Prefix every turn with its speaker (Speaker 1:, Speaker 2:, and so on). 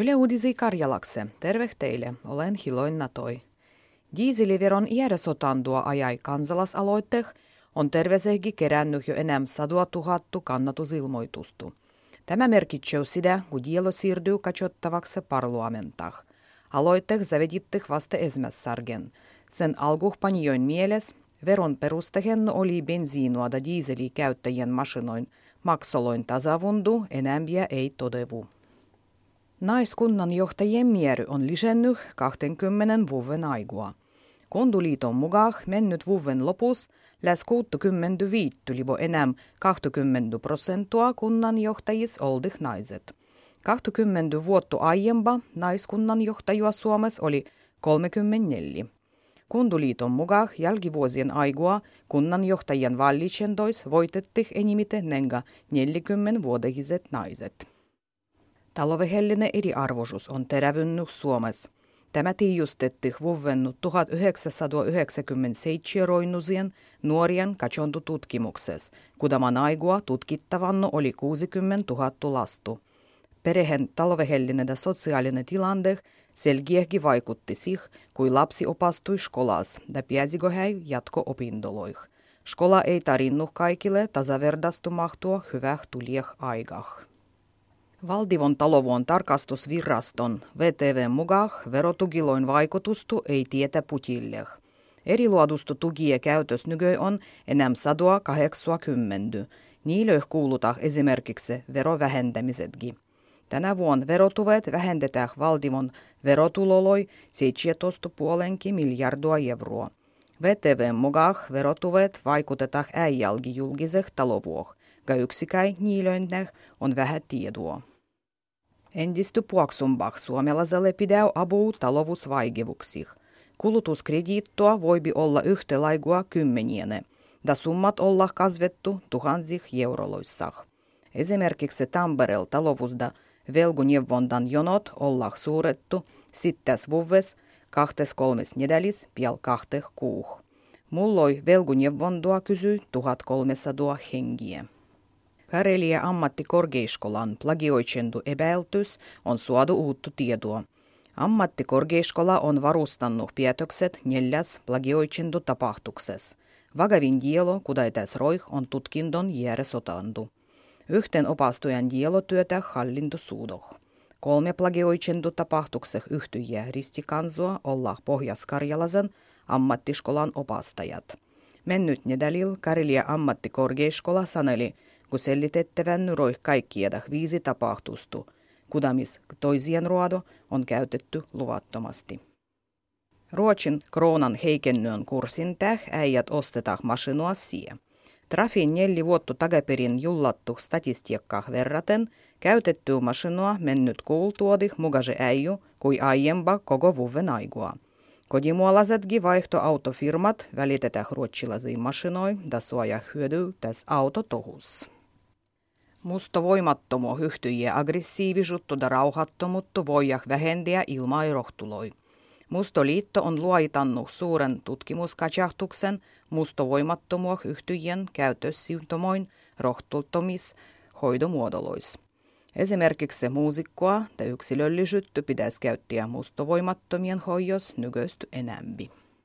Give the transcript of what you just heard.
Speaker 1: Yle Uudisi Karjalakse, terve teille, olen Hiloin Natoi. Diiseliveron iäresotandua ajai kansalaisaloitte, on tervesehki kerännyt jo enää sadua tuhattu kannatusilmoitustu. Tämä merkitsee sitä, kun dielo siirtyy katsottavaksi parlamentah. Aloitte zaveditte vasta esmässargen. Sen alkuhpanjoin mieles, veron perustehen oli bensiinua da diiseli käyttäjien masinoin, maksoloin tasavundu, enämpiä ei todevu. Naiskunnan johtajien miery on lisännyt 20 vuoden aigua. Konduliiton mukaan mennyt vuoden lopus läs 65 libo enää 20 prosenttia kunnan johtajis oldih naiset. 20 vuotta aiempa naiskunnan johtajua Suomessa oli 34. Kunduliiton mukaan jälkivuosien aigua kunnanjohtajien vallitsendois voitetti enimite nenga 40 vuodehiset naiset. Talovehellinen eriarvoisuus on terävynnyt Suomessa. Tämä tiijustetti vuoden 1997 roinnusien nuorien tutkimuksessa. Kudaman aigua tutkittavanno oli 60 000 lastu. Perheen talovehellinen ja sosiaalinen tilanne selkeästi vaikutti siihen, kui lapsi opastui skolas ja pääsikö hän jatko-opindoloih. Skola ei tarinnut kaikille tasaverdaistumahtua hyvää tulieh aikah. Valdivon talovuon tarkastusviraston VTV mukaan verotukiloin vaikutustu ei tietä putille. Eri luodustu tukie käytös nykö on enää sadua 80. Niille kuulutaan esimerkiksi verovähentämisetkin. Tänä vuonna verotuvet vähennetään valdivon verotuloloi 17,5 miljardua euroa. VTV mukaan verotuvet vaikutetaan äijälgi julkiseh talovuoh, ja yksikäi niilöinne on vähän tietoa. Endisty puoksumbach suomalaiselle pidäu abu talovusvaigevuksih. Kulutuskrediittoa voibi olla yhtä laigua kymmeniene, da summat olla kasvettu tuhansih euroloissah. Esimerkiksi Tamperel talovusda velguneuvondan jonot olla suurettu sittäs vuves kahtes kolmes nedelis piel kahteh kuuh. Mulloi velguneuvondoa kysyi 1300 hengiä. Karelia ammattikorkeaskolan plagioitsendu epäiltys on suodu uuttu tietoa. Ammattikorkeaskola on varustannut pietokset neljäs plagioitsendu tapahtuksessa. Vagavin dielo, kudaitäs roih, on tutkindon sotandu. Yhten opastujan dielotyötä hallintosuudoh. Kolme plagioitsendu tapahtukseh yhtyjiä ristikansoa olla Pohjas-Karjalasen ammattiskolan opastajat. Mennyt nedalil Karelia ammattikorkeaskola saneli, kun selitettävän roi kaikkiedah viisi tapahtustu, kudamis toisien ruodo on käytetty luvattomasti. Ruotsin kroonan heikennön kurssin täh äijät ostetaan masinua sie. Trafin neljä vuotta takaperin jullattu statistiikkaa verraten käytetty masinua mennyt kuultuodih mugase äiju kuin aiempa koko vuoden aigua. Kodimuolaisetkin vaihtoautofirmat välitetään ruotsilaisiin masinoi, da suoja hyödyy tässä autotohus. Musta voimattomo hyhtyjiä aggressiivisuutta ja rauhattomuutta voijah vähendiä ilman rohtuloi. Mustoliitto on luoitannut suuren tutkimuskajahtuksen mustovoimattomuo yhtyjien käytössymptomoin rohtultomis hoidomuodolois. Esimerkiksi muusikkoa tai yksilöllisyyttä pitäisi käyttää mustovoimattomien hoijos nykyistä enämpi.